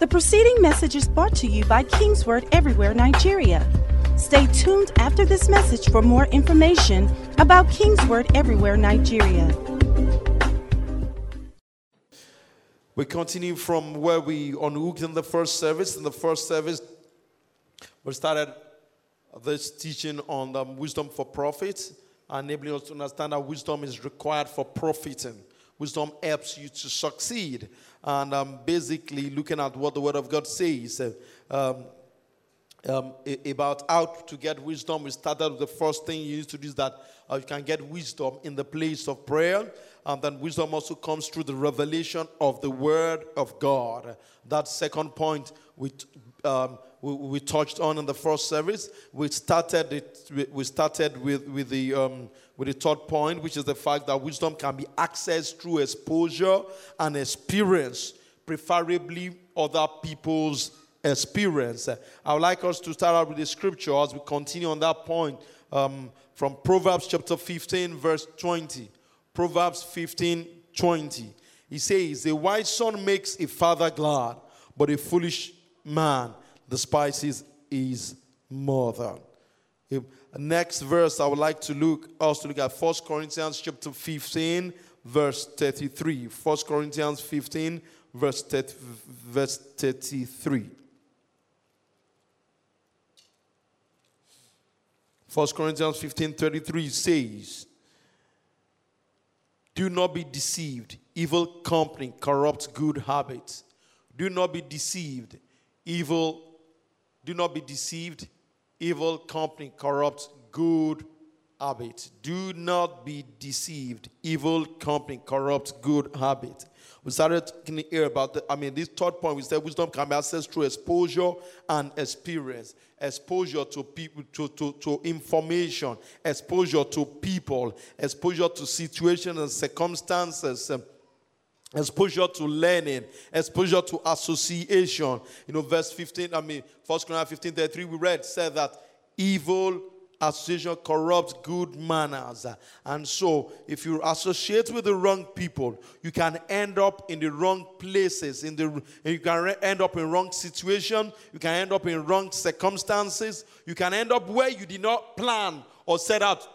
The preceding message is brought to you by Kingsword Everywhere Nigeria. Stay tuned after this message for more information about Kingsword Everywhere Nigeria. We continue from where we unhooked in the first service. In the first service, we started this teaching on the wisdom for profit, enabling us to understand that wisdom is required for profiting. Wisdom helps you to succeed. And um, basically, looking at what the Word of God says um, um, about how to get wisdom, we started with the first thing you need to do is that uh, you can get wisdom in the place of prayer. And then wisdom also comes through the revelation of the Word of God. That second point, we, um, we, we, touched on in the first service. We started it. We started with with the um, with the third point, which is the fact that wisdom can be accessed through exposure and experience, preferably other people's experience. I would like us to start out with the scripture as we continue on that point um, from Proverbs chapter 15, verse 20. Proverbs 15 20. He says, A wise son makes a father glad, but a foolish man despises his mother. Next verse, I would like to look us to look at 1 Corinthians chapter 15, verse 33. 1 Corinthians 15, verse 30, verse 33. 1 Corinthians 15, 33 says, do not be deceived. Evil company corrupts good habits. Do not be deceived. Evil, do not be deceived. Evil company corrupts good habits. Do not be deceived. Evil company corrupts good habits. We started talking here about the, I mean, this third point, we said wisdom can be accessed through exposure and experience. Exposure to people, to, to, to information, exposure to people, exposure to situations and circumstances. Exposure to learning, exposure to association. You know, verse 15, I mean, First Corinthians 15 33, we read, said that evil association corrupts good manners. And so, if you associate with the wrong people, you can end up in the wrong places, in the you can end up in wrong situation, you can end up in wrong circumstances, you can end up where you did not plan or set out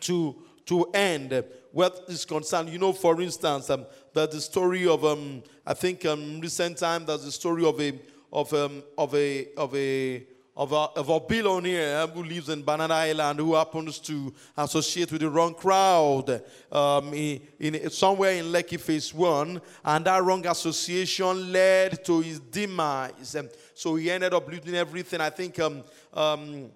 to to end what is concerned. You know, for instance, um, that the story of um, I think um, recent time there's the story of a of um, of a of a of a, of a billionaire who lives in Banana Island who happens to associate with the wrong crowd um, in, in, somewhere in Lekki Phase 1, and that wrong association led to his demise. And so he ended up losing everything. I think um, um,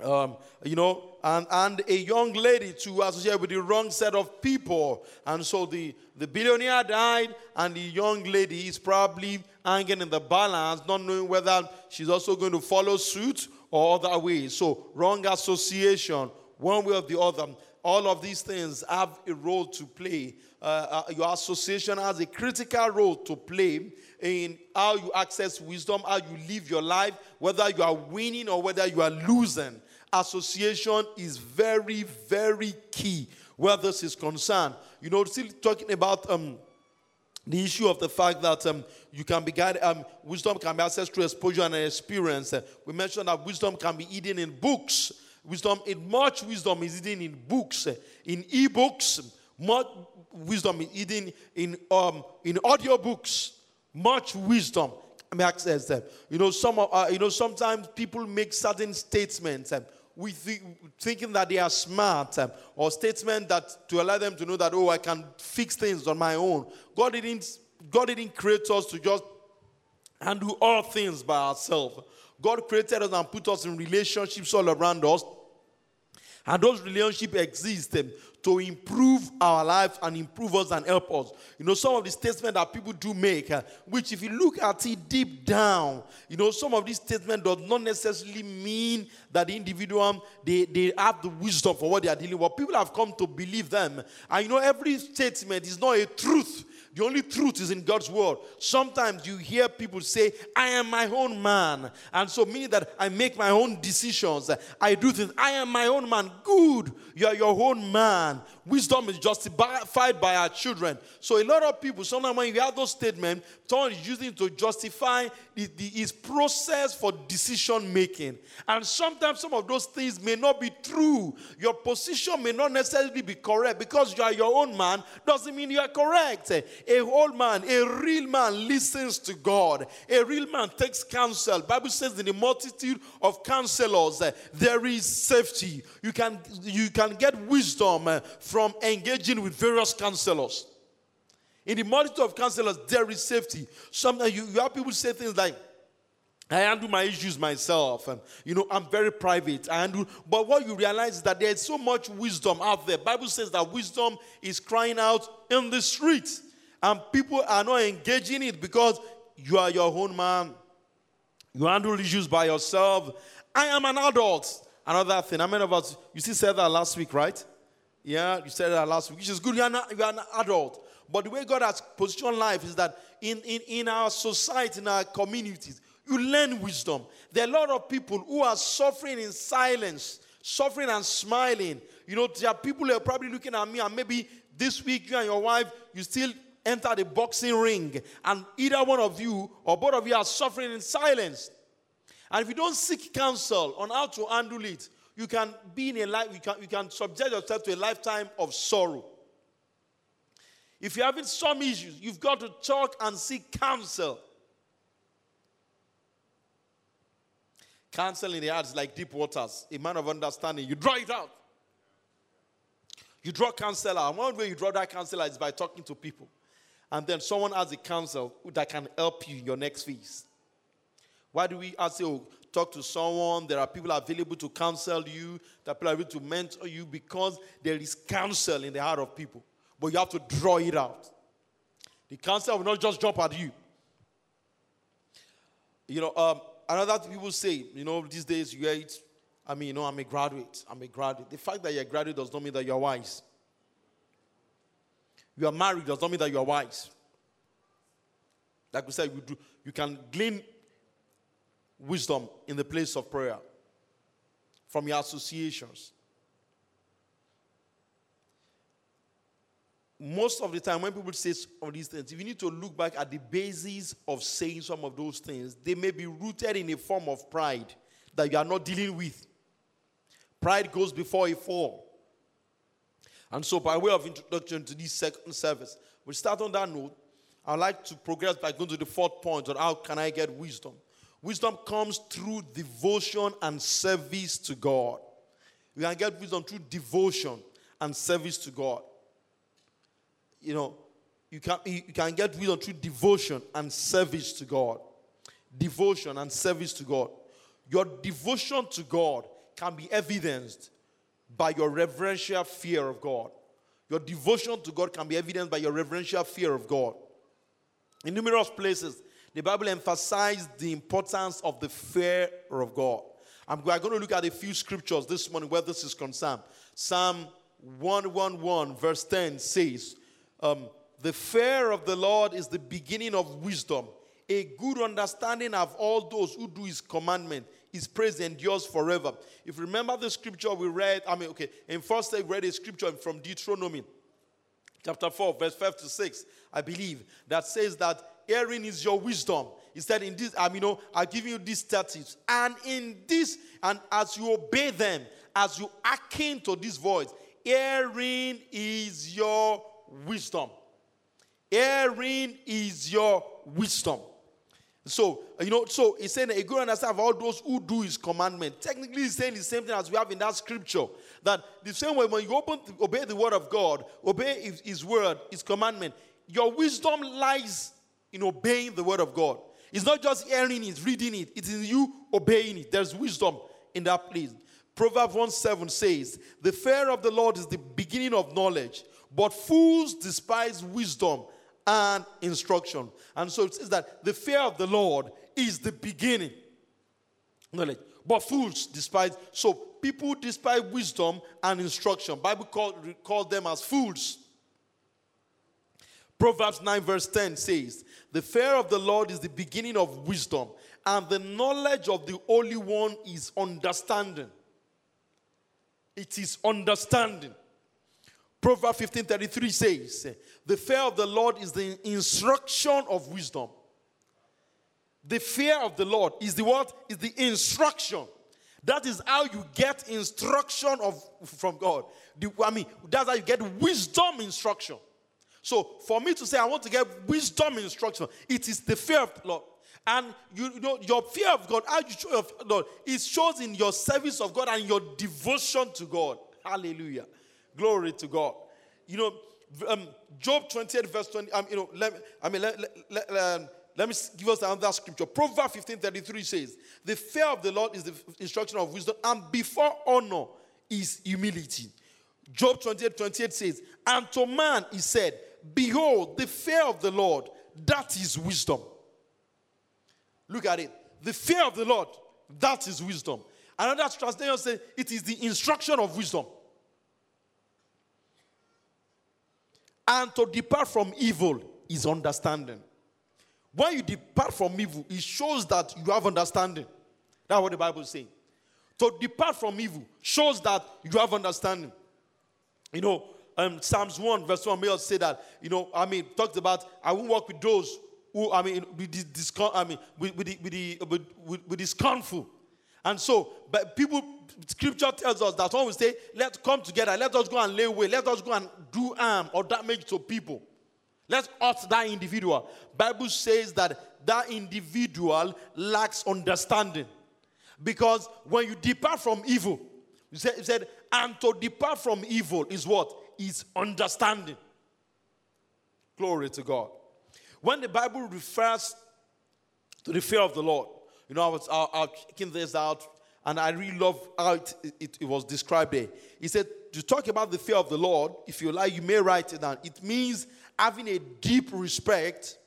um, you know, and, and a young lady to associate with the wrong set of people. And so the, the billionaire died, and the young lady is probably hanging in the balance, not knowing whether she's also going to follow suit or other ways. So, wrong association, one way or the other. All of these things have a role to play. Uh, uh, your association has a critical role to play in how you access wisdom, how you live your life, whether you are winning or whether you are losing association is very, very key where this is concerned. You know, still talking about um, the issue of the fact that um, you can be guided, um, wisdom can be accessed through exposure and experience. Uh, we mentioned that wisdom can be hidden in books. Wisdom, in much wisdom is hidden in books, uh, in e-books. Much wisdom is hidden in um, in audiobooks. Much wisdom can be accessed. Uh, you know, some uh, you know sometimes people make certain statements. Uh, we think, thinking that they are smart um, or statement that to allow them to know that oh i can fix things on my own. God didn't god didn't create us to just handle all things by ourselves. God created us and put us in relationships all around us and those relationships exist um, to improve our lives and improve us and help us. You know, some of the statements that people do make, uh, which if you look at it deep down, you know, some of these statements does not necessarily mean that the individual, they, they have the wisdom for what they are dealing with. People have come to believe them. And you know, every statement is not a truth. The only truth is in God's word. Sometimes you hear people say, I am my own man. And so, meaning that I make my own decisions, I do things. I am my own man. Good. You are your own man. Wisdom is justified by our children. So, a lot of people, sometimes when you have those statements, someone is using to justify his process for decision making. And sometimes some of those things may not be true. Your position may not necessarily be correct because you are your own man, doesn't mean you are correct. A whole man, a real man listens to God. A real man takes counsel. Bible says in the multitude of counselors, uh, there is safety. You can, you can get wisdom uh, from engaging with various counselors. In the multitude of counselors, there is safety. Sometimes you, you have people say things like, I handle my issues myself. And, you know, I'm very private. I handle, but what you realize is that there's so much wisdom out there. Bible says that wisdom is crying out in the streets. And people are not engaging it because you are your own man. You handle issues by yourself. I am an adult. Another thing. How many of us, you see, said that last week, right? Yeah, you said that last week, which is good. You are, not, you are an adult. But the way God has positioned life is that in, in, in our society, in our communities, you learn wisdom. There are a lot of people who are suffering in silence, suffering and smiling. You know, there are people who are probably looking at me, and maybe this week you and your wife, you still enter the boxing ring, and either one of you or both of you are suffering in silence. And if you don't seek counsel on how to handle it, you can be in a life, you can, you can subject yourself to a lifetime of sorrow. If you're having some issues, you've got to talk and seek counsel. Counsel in the heart is like deep waters, a man of understanding. You draw it out. You draw counsel out. One way you draw that counsel is by talking to people. And then someone has a counsel that can help you in your next phase. Why do we ask you talk to someone? There are people available to counsel you, there are people available to mentor you because there is counsel in the heart of people but you have to draw it out. The cancer will not just jump at you. You know, um, another people say, you know, these days you it. I mean, you know, I'm a graduate. I'm a graduate. The fact that you're a graduate does not mean that you're wise. You are married does not mean that you are wise. Like we said, do, you can glean wisdom in the place of prayer from your associations. Most of the time when people say some of these things, if you need to look back at the basis of saying some of those things, they may be rooted in a form of pride that you are not dealing with. Pride goes before a fall. And so, by way of introduction to this second service, we start on that note. I'd like to progress by going to the fourth point on how can I get wisdom. Wisdom comes through devotion and service to God. You can get wisdom through devotion and service to God you know, you can, you can get wisdom through devotion and service to God. Devotion and service to God. Your devotion to God can be evidenced by your reverential fear of God. Your devotion to God can be evidenced by your reverential fear of God. In numerous places, the Bible emphasized the importance of the fear of God. I'm going to look at a few scriptures this morning where this is concerned. Psalm 111, verse 10 says, um, the fear of the Lord is the beginning of wisdom. A good understanding of all those who do his commandment. His praise endures forever. If you remember the scripture we read, I mean, okay, in first we read a scripture from Deuteronomy, chapter 4, verse 5 to 6, I believe, that says that hearing is your wisdom. He said, In this, I mean, you know, I give you these statutes. And in this, and as you obey them, as you hearken to this voice, hearing is your wisdom. Hearing is your wisdom. So, you know, so he's saying a good understanding of all those who do his commandment. Technically, he's saying the same thing as we have in that scripture. That the same way when you open, obey the word of God, obey his, his word, his commandment, your wisdom lies in obeying the word of God. It's not just hearing it, reading it, it is in you obeying it. There's wisdom in that place. Proverbs 1 7 says, The fear of the Lord is the beginning of knowledge. But fools despise wisdom and instruction. And so it says that the fear of the Lord is the beginning. Knowledge. But fools despise. So people despise wisdom and instruction. Bible call, call them as fools. Proverbs 9, verse 10 says, The fear of the Lord is the beginning of wisdom, and the knowledge of the Holy One is understanding. It is understanding. Proverbs 15:33 says, The fear of the Lord is the instruction of wisdom. The fear of the Lord is the what? Is the instruction. That is how you get instruction of from God. The, I mean, that's how you get wisdom instruction. So for me to say I want to get wisdom instruction, it is the fear of the Lord. And you, you know your fear of God, how you show your it shows in your service of God and your devotion to God. Hallelujah. Glory to God. You know, um, Job 28, verse 20. Um, you know, let, I mean, let, let, let, um, let me give us another scripture. Proverbs 15 33 says, The fear of the Lord is the instruction of wisdom, and before honor is humility. Job 28 28 says, And to man he said, Behold, the fear of the Lord, that is wisdom. Look at it. The fear of the Lord, that is wisdom. Another translation says, It is the instruction of wisdom. And to depart from evil is understanding. When you depart from evil, it shows that you have understanding. That's what the Bible is saying. To depart from evil shows that you have understanding. You know, um, Psalms 1, verse 1 may also say that, you know, I mean, talked about, I won't work with those who, I mean, with this, I mean, with, with, the, with, the, with, with the scornful. And so, but people, scripture tells us that when we say, let's come together, let us go and lay away, let us go and do harm or damage to people. Let's hurt that individual. Bible says that that individual lacks understanding. Because when you depart from evil, you said, you said, and to depart from evil is what? Is understanding. Glory to God. When the Bible refers to the fear of the Lord, you know, I was I, I this out, and I really love how it, it, it was described there. He said, to talk about the fear of the Lord, if you like, you may write it down. It means having a deep respect,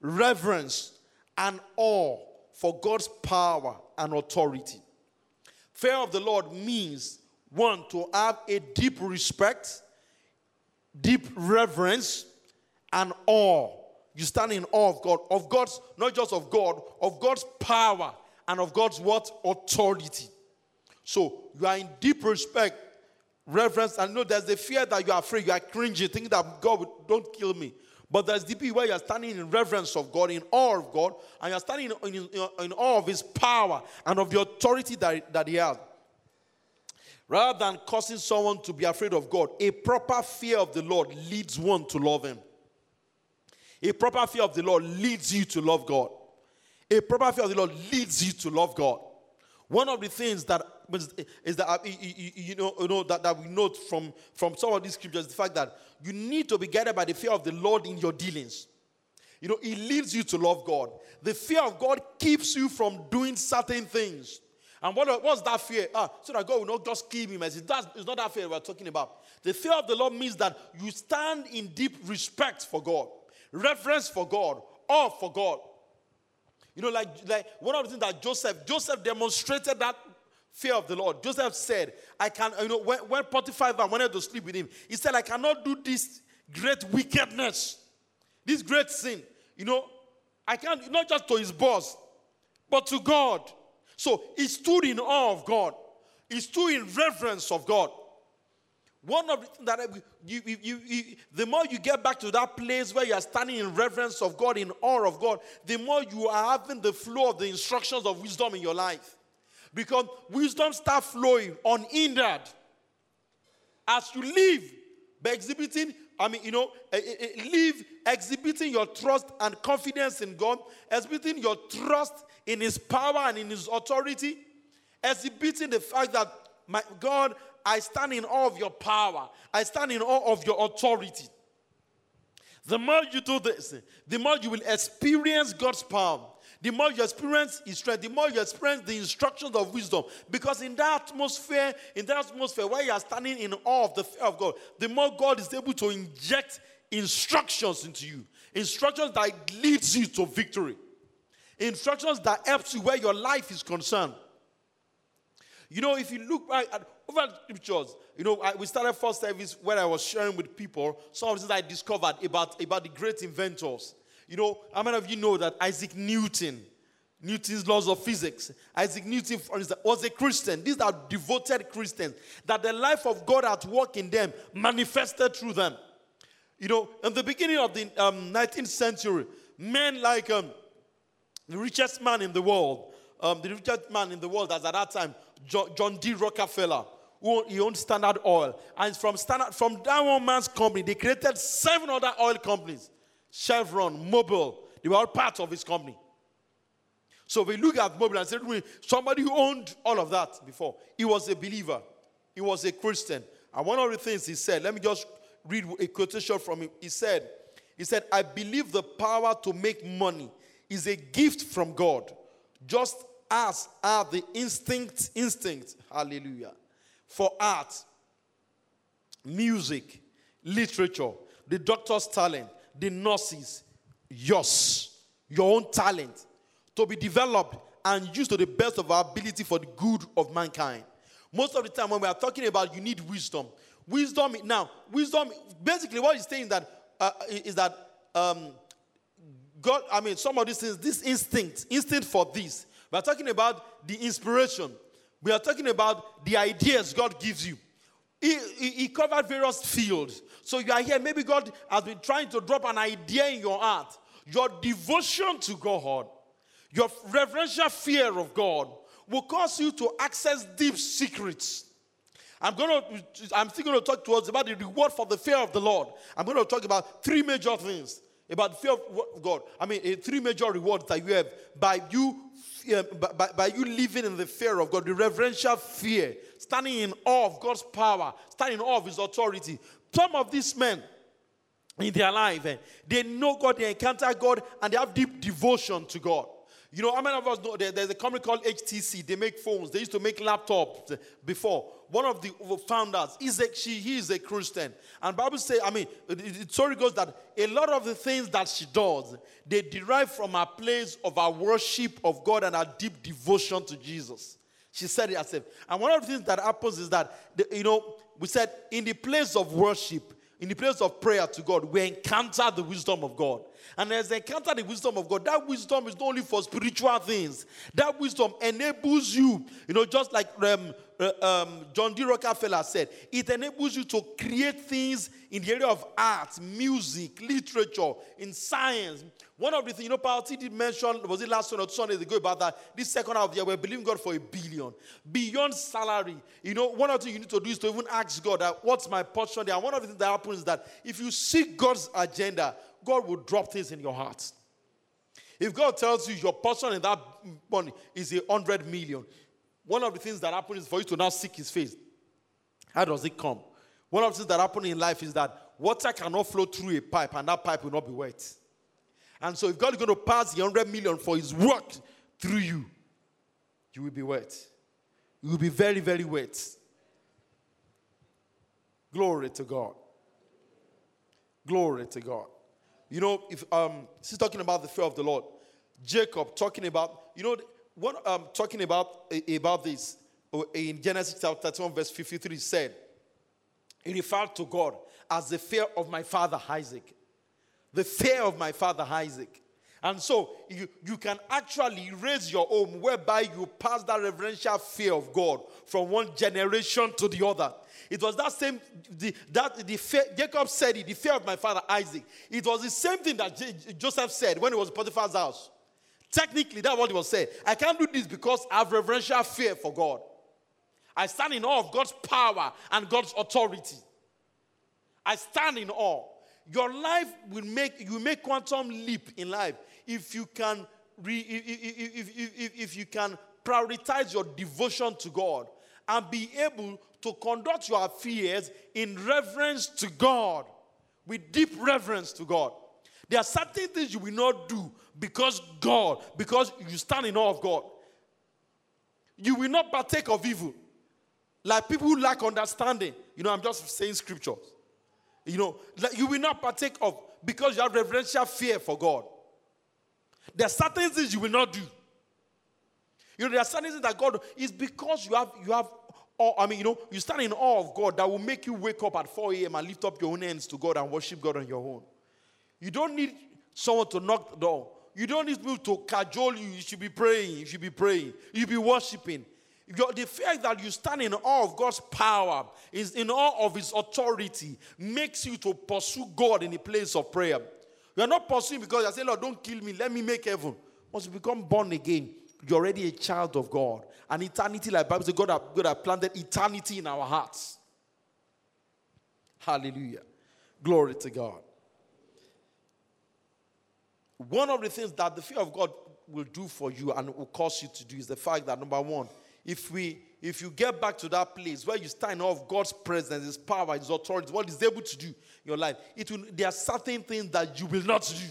reverence, and awe for God's power and authority. Fear of the Lord means one, to have a deep respect, deep reverence, and awe. You stand in awe of God, of God's, not just of God, of God's power and of God's what? Authority. So you are in deep respect, reverence, and know there's the fear that you are afraid, you are cringing, thinking that God don't kill me. But there's deep where you're standing in reverence of God, in awe of God, and you're standing in, in, in awe of His power and of the authority that, that He has. Rather than causing someone to be afraid of God, a proper fear of the Lord leads one to love Him. A proper fear of the Lord leads you to love God. A proper fear of the Lord leads you to love God. One of the things that is that uh, you know, you know that, that we note from, from some of these scriptures the fact that you need to be guided by the fear of the Lord in your dealings. You know, it leads you to love God. The fear of God keeps you from doing certain things. And what, what's that fear? Ah, so that God will not just kill me. That's, it's not that fear we're talking about. The fear of the Lord means that you stand in deep respect for God, reverence for God, awe for God. You know, like, like one of the things that Joseph, Joseph demonstrated that fear of the Lord. Joseph said, I can, you know, when, when Potiphar wanted to sleep with him, he said, I cannot do this great wickedness, this great sin. You know, I can't, not just to his boss, but to God. So he stood in awe of God. He stood in reverence of God. One of the that you, you, you, you, the more you get back to that place where you are standing in reverence of God, in awe of God, the more you are having the flow of the instructions of wisdom in your life. Because wisdom starts flowing unhindered as you live by exhibiting, I mean, you know, eh, eh, eh, live exhibiting your trust and confidence in God, exhibiting your trust in His power and in His authority, exhibiting the fact that, my God, I stand in awe of your power. I stand in awe of your authority. The more you do this, the more you will experience God's power. The more you experience His strength, the more you experience the instructions of wisdom. Because in that atmosphere, in that atmosphere where you are standing in awe of the fear of God, the more God is able to inject instructions into you. Instructions that leads you to victory. Instructions that helps you where your life is concerned. You know, if you look back at over scriptures, you know, I, we started first service where I was sharing with people some of the things I discovered about, about the great inventors. You know, how many of you know that Isaac Newton, Newton's laws of physics, Isaac Newton, was a Christian. These are devoted Christians, that the life of God at work in them manifested through them. You know, in the beginning of the um, 19th century, men like um, the richest man in the world, um, the richest man in the world as at that time, John D. Rockefeller, he owned Standard Oil. And from Standard, from that one man's company, they created seven other oil companies. Chevron, Mobil, they were all part of his company. So we look at Mobil and said, somebody who owned all of that before. He was a believer. He was a Christian. And one of the things he said, let me just read a quotation from him. He said, he said, I believe the power to make money is a gift from God, just as are the instinct, instinct, hallelujah, for art, music, literature, the doctor's talent, the nurses, yours, your own talent, to be developed and used to the best of our ability for the good of mankind. Most of the time, when we are talking about you need wisdom, wisdom now, wisdom basically what he's saying that uh, is that um, God, I mean, some of these things, this instinct, instinct for this. We're talking about the inspiration. We are talking about the ideas God gives you. He, he, he, covered various fields. So you are here. Maybe God has been trying to drop an idea in your heart. Your devotion to God, your reverential fear of God will cause you to access deep secrets. I'm going to, I'm still going to talk to us about the reward for the fear of the Lord. I'm going to talk about three major things about fear of God. I mean, uh, three major rewards that you have by you, by, by you living in the fear of God, the reverential fear, standing in awe of God's power, standing in awe of His authority. Some of these men in their life, eh, they know God, they encounter God, and they have deep devotion to God. You know, how many of us know there's a company called HTC? They make phones. They used to make laptops before. One of the founders is a, she, he is a Christian. And Bible says, I mean, the story goes that a lot of the things that she does, they derive from a place of our worship of God and our deep devotion to Jesus. She said it herself. And one of the things that happens is that, the, you know, we said in the place of worship, in the place of prayer to God, we encounter the wisdom of God. And as I encounter the wisdom of God, that wisdom is not only for spiritual things. That wisdom enables you, you know, just like um, uh, um, John D. Rockefeller said, it enables you to create things in the area of art, music, literature, in science. One of the things, you know, Paul did mention, was it last Sunday or Sundays ago about that? This second half of the year, we're believing God for a billion. Beyond salary, you know, one of the things you need to do is to even ask God, what's my portion there? And one of the things that happens is that if you seek God's agenda, God will drop things in your heart. If God tells you your portion in that money is a hundred million, one of the things that happens is for you to now seek his face. How does it come? One of the things that happen in life is that water cannot flow through a pipe and that pipe will not be wet. And so if God is going to pass the 100 million for his work through you, you will be wet. You will be very, very wet. Glory to God. Glory to God. You know, if um, she's talking about the fear of the Lord, Jacob talking about, you know, what I'm talking about about this uh, in Genesis chapter 1, verse 53 said, he referred to God as the fear of my father Isaac. The fear of my father Isaac. And so you, you can actually raise your home whereby you pass that reverential fear of God from one generation to the other. It was that same, the, that the fear, Jacob said it, the fear of my father Isaac. It was the same thing that J- Joseph said when he was in Potiphar's house. Technically, that's what he was saying. I can't do this because I have reverential fear for God. I stand in awe of God's power and God's authority. I stand in awe. Your life will make you make quantum leap in life if you can re, if, if, if, if you can prioritize your devotion to God and be able to conduct your affairs in reverence to God, with deep reverence to God. There are certain things you will not do because God, because you stand in awe of God. You will not partake of evil. Like people who lack understanding. You know, I'm just saying scriptures. You know, you will not partake of because you have reverential fear for God. There are certain things you will not do. You know, there are certain things that God is because you have you have I mean, you know, you stand in awe of God that will make you wake up at 4 a.m. and lift up your own hands to God and worship God on your own. You don't need someone to knock the door. You don't need people to cajole you. You should be praying. You should be praying. You should be worshiping. Your, the fact that you stand in awe of God's power, is in awe of His authority, makes you to pursue God in the place of prayer. You are not pursuing because you are saying, Lord, don't kill me. Let me make heaven. Once you become born again, you're already a child of God. And eternity, like Bible says, God has, God planted eternity in our hearts. Hallelujah. Glory to God. One of the things that the fear of God will do for you and will cause you to do is the fact that number one, if we if you get back to that place where you stand off God's presence, His power, His authority, what He's able to do in your life, it will, there are certain things that you will not do.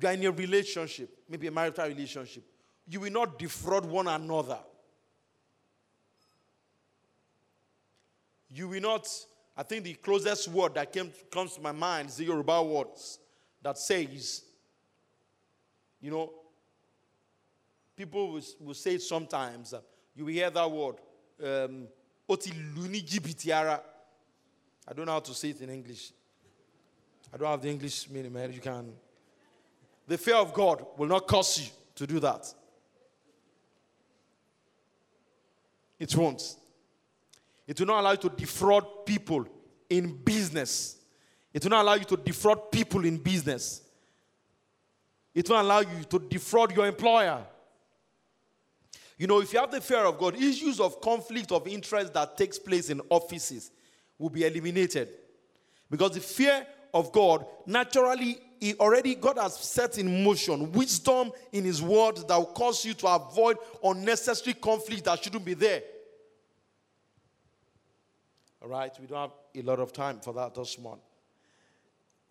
You are in a relationship, maybe a marital relationship. You will not defraud one another. You will not, I think the closest word that came, comes to my mind is the Yoruba words that says, you know, people will, will say sometimes. Uh, you will hear that word. Um. I don't know how to say it in English. I don't have the English meaning, man. You can. The fear of God will not cause you to do that. It won't. It will not allow you to defraud people in business. It will not allow you to defraud people in business. It will allow you to defraud your employer. You know, if you have the fear of God, issues of conflict of interest that takes place in offices will be eliminated. Because the fear of God naturally he already God has set in motion wisdom in his word that will cause you to avoid unnecessary conflict that shouldn't be there. All right, we don't have a lot of time for that this morning.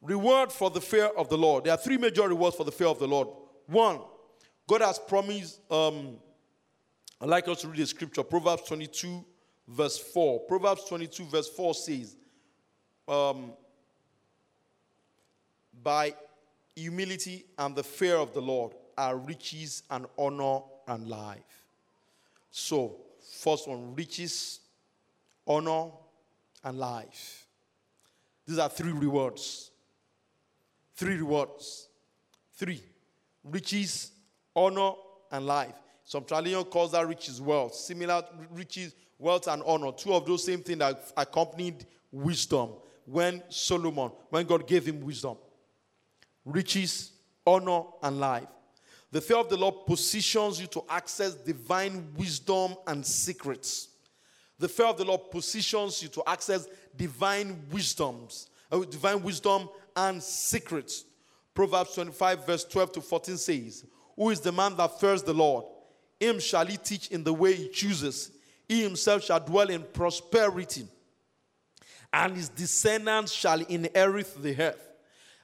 Reward for the fear of the Lord. There are three major rewards for the fear of the Lord. One, God has promised, um, I'd like us to read the scripture, Proverbs 22, verse 4. Proverbs 22, verse 4 says, um, By humility and the fear of the Lord are riches and honor and life. So, first one, riches, honor, and life. These are three rewards. Three rewards. Three. Riches, honor, and life. Some tradition calls that riches wealth. Similar riches, wealth, and honor. Two of those same things that accompanied wisdom when Solomon, when God gave him wisdom. Riches, honor, and life. The fear of the Lord positions you to access divine wisdom and secrets. The fear of the Lord positions you to access divine wisdoms, Uh, divine wisdom and secrets. Proverbs 25, verse 12 to 14 says, Who is the man that fears the Lord? Him shall he teach in the way he chooses. He himself shall dwell in prosperity, and his descendants shall inherit the earth.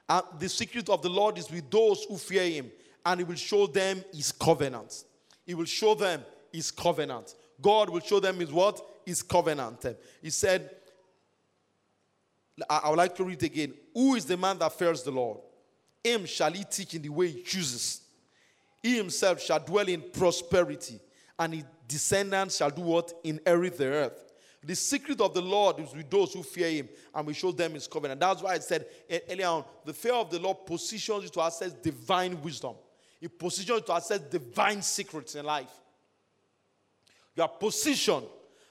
And the secret of the Lord is with those who fear him, and he will show them his covenant. He will show them his covenant. God will show them his what? His covenant. He said, I would like to read again. Who is the man that fears the Lord? Him shall he teach in the way he chooses. He himself shall dwell in prosperity, and his descendants shall do what? Inherit the earth. The secret of the Lord is with those who fear him, and we show them his covenant. That's why I said earlier on the fear of the Lord positions you to access divine wisdom, it positions you to access divine secrets in life. You are positioned.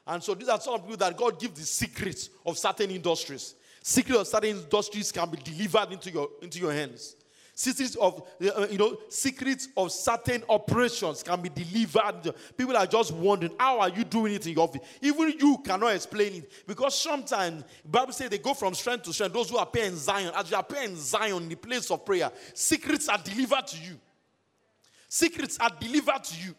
And so these are some people that God gives the secrets of certain industries. Secret of certain industries can be delivered into your, into your hands. Secrets of, uh, you know, secrets of certain operations can be delivered. People are just wondering, how are you doing it in your office? Even you cannot explain it. Because sometimes, Bible says they go from strength to strength. Those who appear in Zion, as you appear in Zion, in the place of prayer, secrets are delivered to you. Secrets are delivered to you.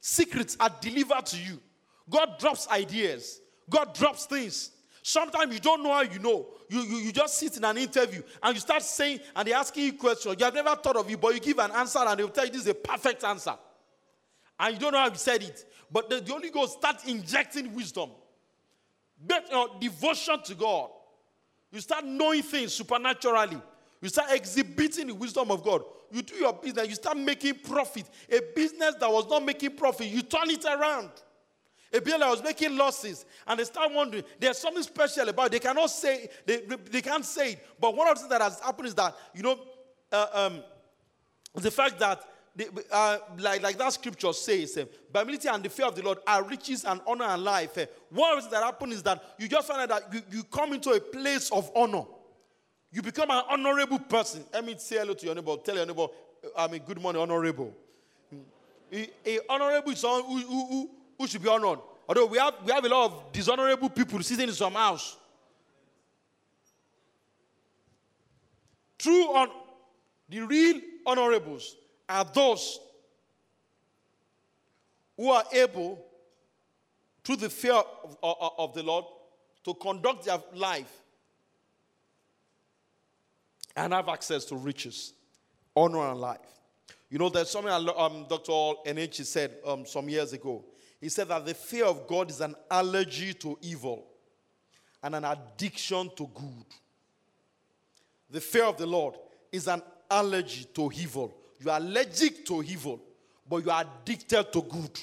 Secrets are delivered to you. God drops ideas. God drops things. Sometimes you don't know how you know. You, you, you just sit in an interview and you start saying, and they're asking you questions. You have never thought of it, but you give an answer and they'll tell you this is a perfect answer. And you don't know how you said it. But the, the Holy Ghost start injecting wisdom. Get your devotion to God. You start knowing things supernaturally. You start exhibiting the wisdom of God. you do your business, you start making profit. A business that was not making profit, you turn it around. A that was making losses, and they start wondering, there's something special about it. They cannot say, they, they can't say it. But one of the things that has happened is that, you know, uh, um, the fact that uh, like, like that scripture says, uh, humility and the fear of the Lord are riches and honor and life. Uh, one of the things that happen is that you just find out that you, you come into a place of honor. You become an honorable person. Let me say hello to your neighbor. Tell your neighbor, I mean, good morning, honorable. A, a honorable is someone who, who, who, who should be honored. Although we have, we have a lot of dishonorable people sitting in some house. True on the real honorables are those who are able, through the fear of, of, of the Lord, to conduct their life and have access to riches, honor, and life. You know, there's something um, Dr. Enenche said um, some years ago. He said that the fear of God is an allergy to evil and an addiction to good. The fear of the Lord is an allergy to evil. You are allergic to evil, but you are addicted to good.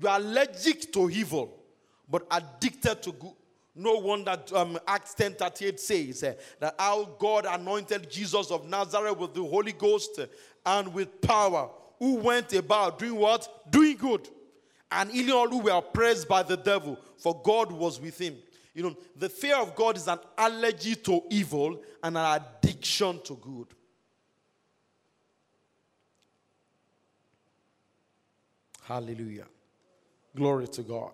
You are allergic to evil, but addicted to good. No wonder um, Acts 10 38 says uh, that how God anointed Jesus of Nazareth with the Holy Ghost and with power, who went about doing what? Doing good. And who were oppressed by the devil, for God was with him. You know, the fear of God is an allergy to evil and an addiction to good. Hallelujah. Glory to God.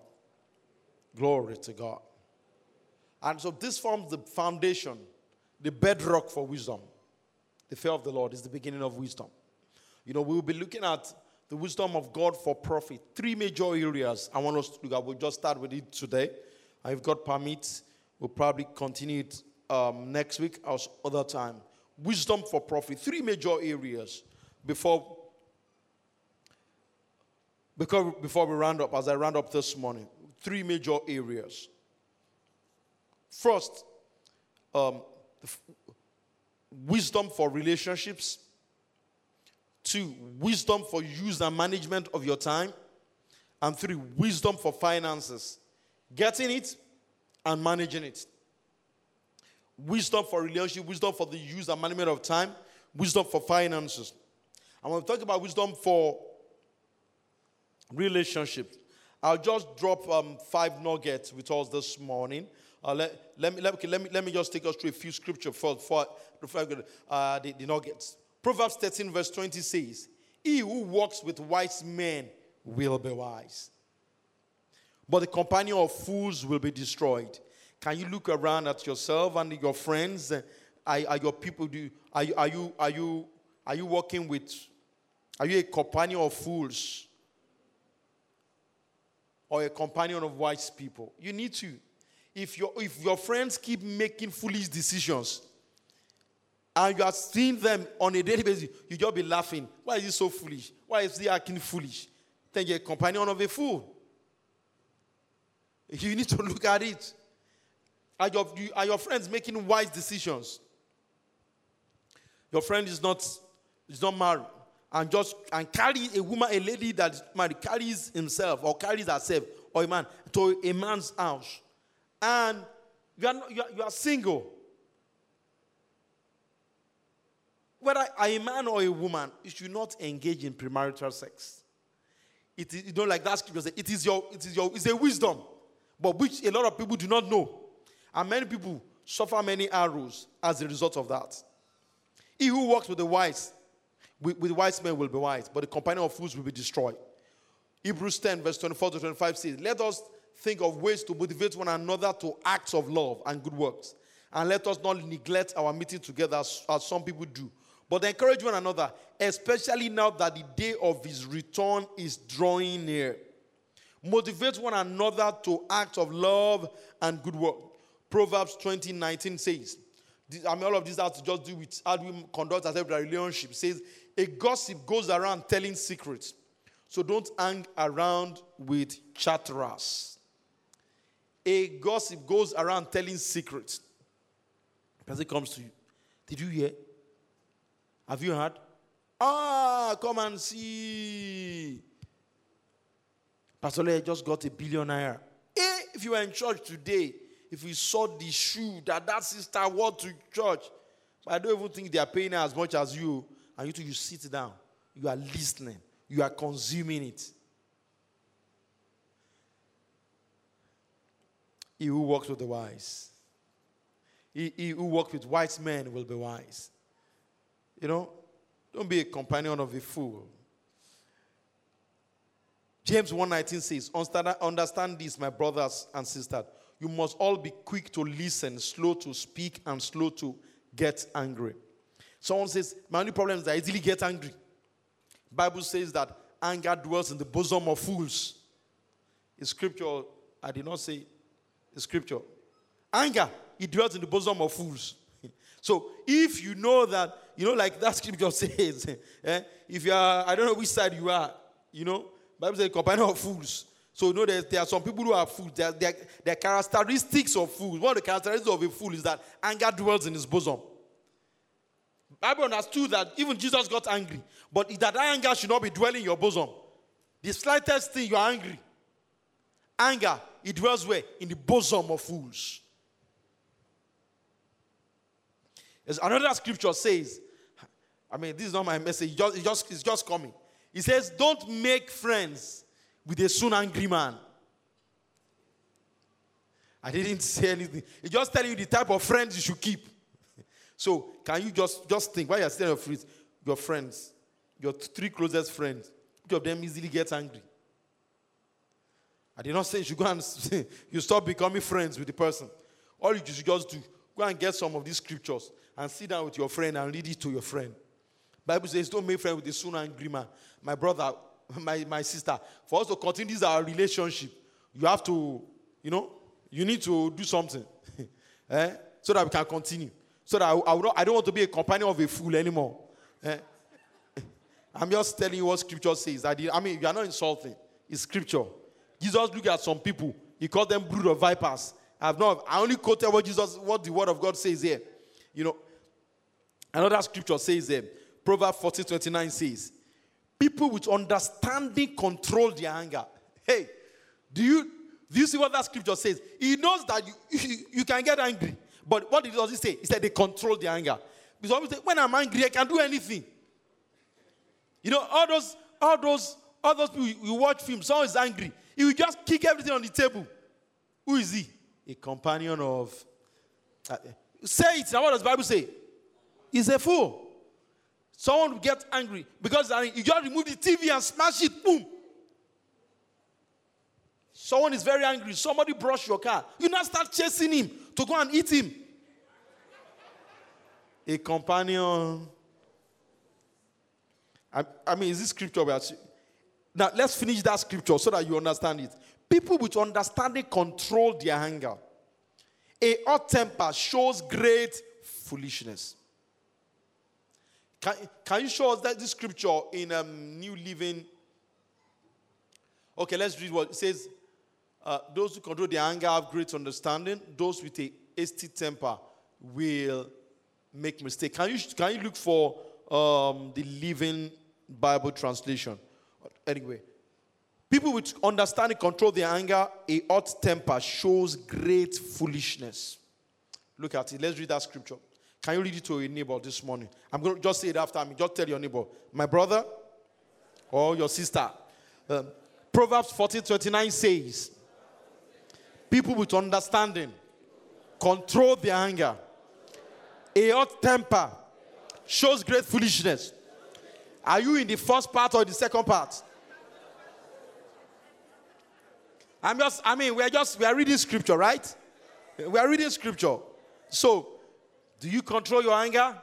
Glory to God. And so this forms the foundation, the bedrock for wisdom. The fear of the Lord is the beginning of wisdom. You know, we will be looking at the wisdom of God for profit. Three major areas I want us to look at. We'll just start with it today. I've got permits. We'll probably continue it um, next week or other time. Wisdom for profit. Three major areas before, because, before we round up, as I round up this morning. Three major areas. First, um, wisdom for relationships. Two, wisdom for use and management of your time. And three, wisdom for finances. Getting it and managing it. Wisdom for relationship, wisdom for the use and management of time, wisdom for finances. And when we talk about wisdom for relationships, I'll just drop um, five nuggets with us this morning. Uh, let, let, me, let, okay, let, me, let me just take us through a few for, for uh, the, the nuggets. Proverbs 13, verse 20 says, He who walks with wise men will be wise, but the companion of fools will be destroyed. Can you look around at yourself and your friends? Are, are your people, do, are, you, are, you, are, you, are you working with, are you a companion of fools? Or a companion of wise people? You need to if your, if your friends keep making foolish decisions and you are seeing them on a daily basis, you just be laughing. Why is he so foolish? Why is he acting foolish? Then you're a companion of a fool. You need to look at it. Are your, are your friends making wise decisions? Your friend is not, is not married and just and carry a woman, a lady that is married, carries himself or carries herself or a man to a man's house and you are, not, you are, you are single, whether a man or a woman, you should not engage in premarital sex. It is, you know, like that scripture it is your, it is your, it's a wisdom, but which a lot of people do not know. And many people suffer many arrows as a result of that. He who walks with the wise, with, with wise men will be wise, but the companion of fools will be destroyed. Hebrews 10, verse 24 to 25 says, Let us think of ways to motivate one another to acts of love and good works. And let us not neglect our meeting together as, as some people do, but encourage one another, especially now that the day of his return is drawing near. Motivate one another to acts of love and good work. Proverbs 20 19 says, I mean, all of this has to just do with how we conduct ourselves in a relationship. Says, a gossip goes around telling secrets. So don't hang around with chatterers. A gossip goes around telling secrets. Person comes to you. Did you hear? Have you heard? Ah, come and see. Pastor Leye just got a billionaire. Eh, if you were in church today, if you saw the shoe that that sister wore to church, I don't even think they are paying her as much as you. And you two, you sit down, you are listening, you are consuming it. He who walks with the wise, he, he who walks with wise men will be wise. You know, don't be a companion of a fool. James 1:19 says, "Understand this, my brothers and sisters. You must all be quick to listen, slow to speak, and slow to get angry." Someone says, "My only problem is I easily get angry." Bible says that anger dwells in the bosom of fools. In scripture, I did not say scripture. Anger, it dwells in the bosom of fools. So if you know that, you know, like that scripture says, eh, if you are, I don't know which side you are, you know, Bible says companion of fools. So you know there, there are some people who are fools. There, there, there are characteristics of fools. One of the characteristics of a fool is that anger dwells in his bosom. Bible understood that even Jesus got angry, but that anger should not be dwelling in your bosom. The slightest thing you are angry, anger, it dwells where? In the bosom of fools. There's another scripture says, I mean, this is not my message, it's just, it's just, it's just coming. He says, Don't make friends with a soon angry man. I didn't say anything. He just telling you the type of friends you should keep. So can you just, just think while you're sitting your friends, your friends, your three closest friends, each of them easily gets angry. I did not say you should go and you stop becoming friends with the person. All you should just do, go and get some of these scriptures and sit down with your friend and read it to your friend. Bible says, don't make friends with the soon angry man. My brother, my, my sister, for us to continue this our relationship, you have to, you know, you need to do something. eh? So that we can continue. So that I, I, not, I, don't want to be a companion of a fool anymore. Eh? I'm just telling you what scripture says. I, did, I mean, you are not insulting. It's scripture. Jesus looked at some people. He called them brood of vipers. I've not, I only quoted what Jesus, what the word of God says here. You know, another scripture says there, Proverbs 14 29 says, People with understanding control their anger. Hey, do you do you see what that scripture says? He knows that you, you, you can get angry. But what does he say? He said they control their anger. Because when I'm angry, I can do anything. You know, all those, all those, all those people you watch films, someone is angry. He will just kick everything on the table. Who is he? A companion of. Uh, say it. Now, what does the Bible say? He's a fool. Someone will get angry because you just remove the TV and smash it, boom. Someone is very angry. Somebody brush your car. You now start chasing him to go and eat him. A companion. I, I mean, is this scripture? Now, let's finish that scripture so that you understand it. People with understanding control their anger. A hot temper shows great foolishness. Can, can you show us that this scripture in um, New Living? Okay, let's read what it says. Uh, those who control their anger have great understanding. Those with a hasty temper will make mistakes. Can you, can you look for um, the Living Bible translation? Anyway, people with understanding control their anger. A hot temper shows great foolishness. Look at it. Let's read that scripture. Can you read it to your neighbor this morning? I'm going to just say it after me. Just tell your neighbor, my brother or your sister. Um, Proverbs 14 29 says, People with understanding control their anger. A hot temper shows great foolishness. Are you in the first part or the second part? I'm just, I mean, we're just, we are reading scripture, right? We are reading scripture. So, do you control your anger?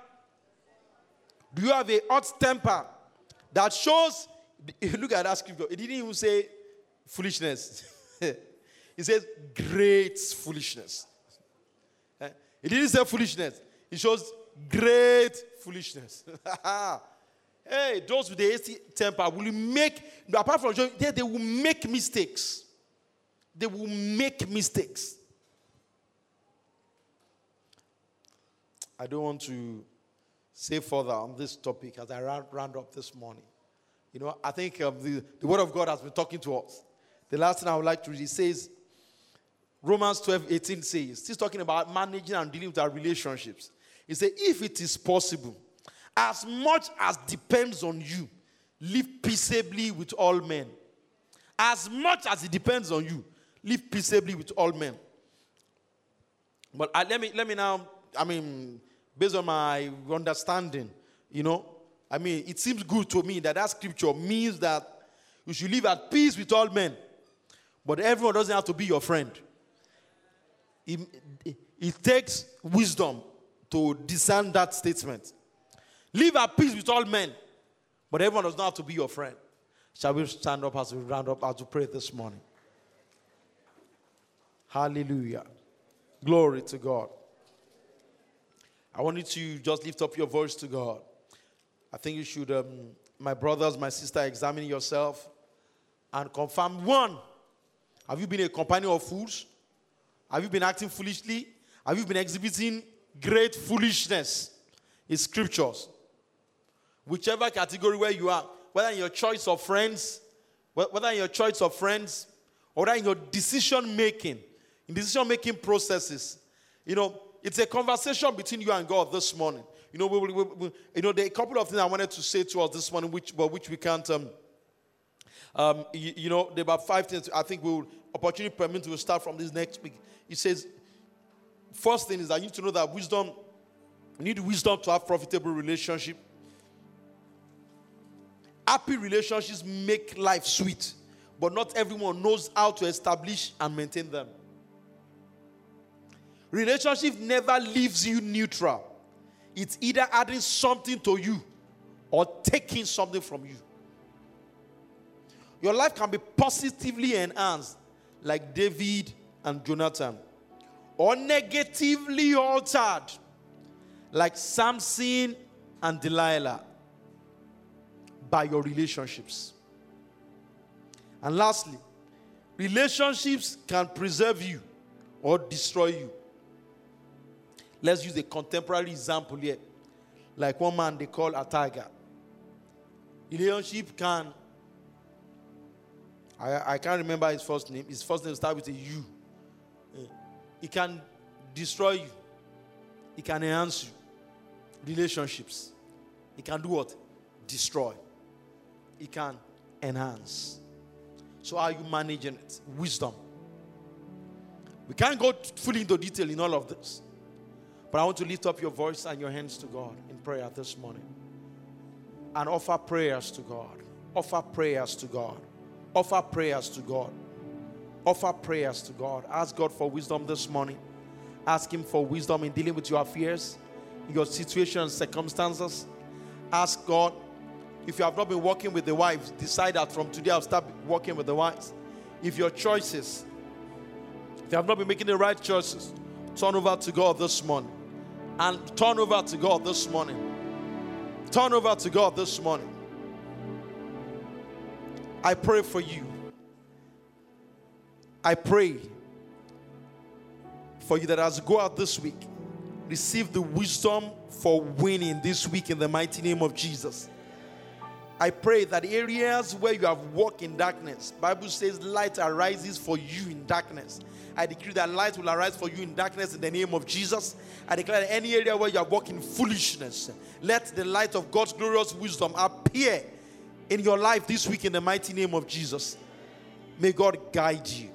Do you have a hot temper that shows? Look at that scripture. It didn't even say foolishness. it says great foolishness. Eh? It didn't say foolishness. It shows great foolishness. hey, those with the hasty temper will make, apart from joy, they, they will make mistakes. They will make mistakes. I don't want to say further on this topic as I round, up this morning. You know, I think um, the, the Word of God has been talking to us. The last thing I would like to read says, Romans 12 18 says, still talking about managing and dealing with our relationships. He said, if it is possible, as much as depends on you, live peaceably with all men. As much as it depends on you, live peaceably with all men. But uh, let me let me now, I mean, based on my understanding, you know, I mean, it seems good to me that that scripture means that you should live at peace with all men. But everyone doesn't have to be your friend. It, it, takes wisdom to discern that statement. Live at peace with all men, but everyone does not have to be your friend. Shall we stand up as we round up as we pray this morning? Hallelujah. Glory to God. I want you to just lift up your voice to God. I think you should, um, my brothers, my sister, examine yourself and confirm one. Have you been a companion of fools? Have you been acting foolishly? Have you been exhibiting great foolishness in scriptures? Whichever category where you are, whether in your choice of friends, whether in your choice of friends, or in your decision making, in decision making processes, you know, it's a conversation between you and God this morning. You know, we, we, we, you know, there are a couple of things I wanted to say to us this morning, which, but which we can't. Um, um, you, you, know, there are about five things. I think we'll opportunity permit will start from this next week. He says, first thing is I need to know that wisdom. You need wisdom to have profitable relationship. Happy relationships make life sweet, but not everyone knows how to establish and maintain them. Relationship never leaves you neutral. It's either adding something to you or taking something from you. Your life can be positively enhanced, like David and Jonathan, or negatively altered, like Samson and Delilah, by your relationships. And lastly, relationships can preserve you or destroy you. Let's use a contemporary example here. Like one man they call a tiger. Relationship can, I, I can't remember his first name. His first name starts with a U. Eh, it can destroy you, it can enhance you. Relationships. It can do what? Destroy. It can enhance. So, are you managing it? Wisdom. We can't go fully into detail in all of this. But I want to lift up your voice and your hands to God in prayer this morning and offer prayers to God. Offer prayers to God. Offer prayers to God. Offer prayers to God. Ask God for wisdom this morning. Ask Him for wisdom in dealing with your affairs, your situations, circumstances. Ask God if you have not been working with the wives, decide that from today I'll start working with the wives. If your choices, if you have not been making the right choices, turn over to God this morning and turn over to God this morning. Turn over to God this morning. I pray for you. I pray for you that as you go out this week, receive the wisdom for winning this week in the mighty name of Jesus. I pray that areas where you have walked in darkness, Bible says light arises for you in darkness. I decree that light will arise for you in darkness in the name of Jesus. I declare any area where you are walking foolishness, let the light of God's glorious wisdom appear in your life this week in the mighty name of Jesus. May God guide you.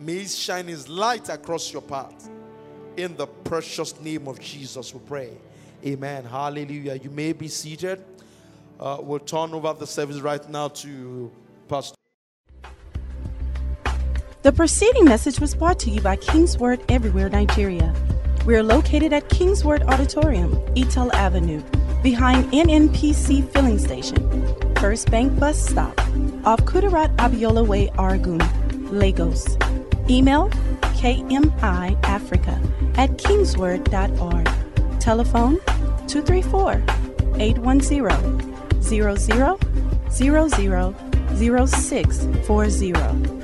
May He shine His light across your path. In the precious name of Jesus, we pray. Amen. Hallelujah. You may be seated. Uh, we'll turn over the service right now to Pastor. The preceding message was brought to you by Kingsword Everywhere Nigeria. We are located at Kingsword Auditorium, Etel Avenue, behind NNPC Filling Station, First Bank Bus Stop, off Kudirat Abiola Way, Oregun, Lagos. Email kmiafrica at kingsword.org. Telephone 234 810 0000 0640.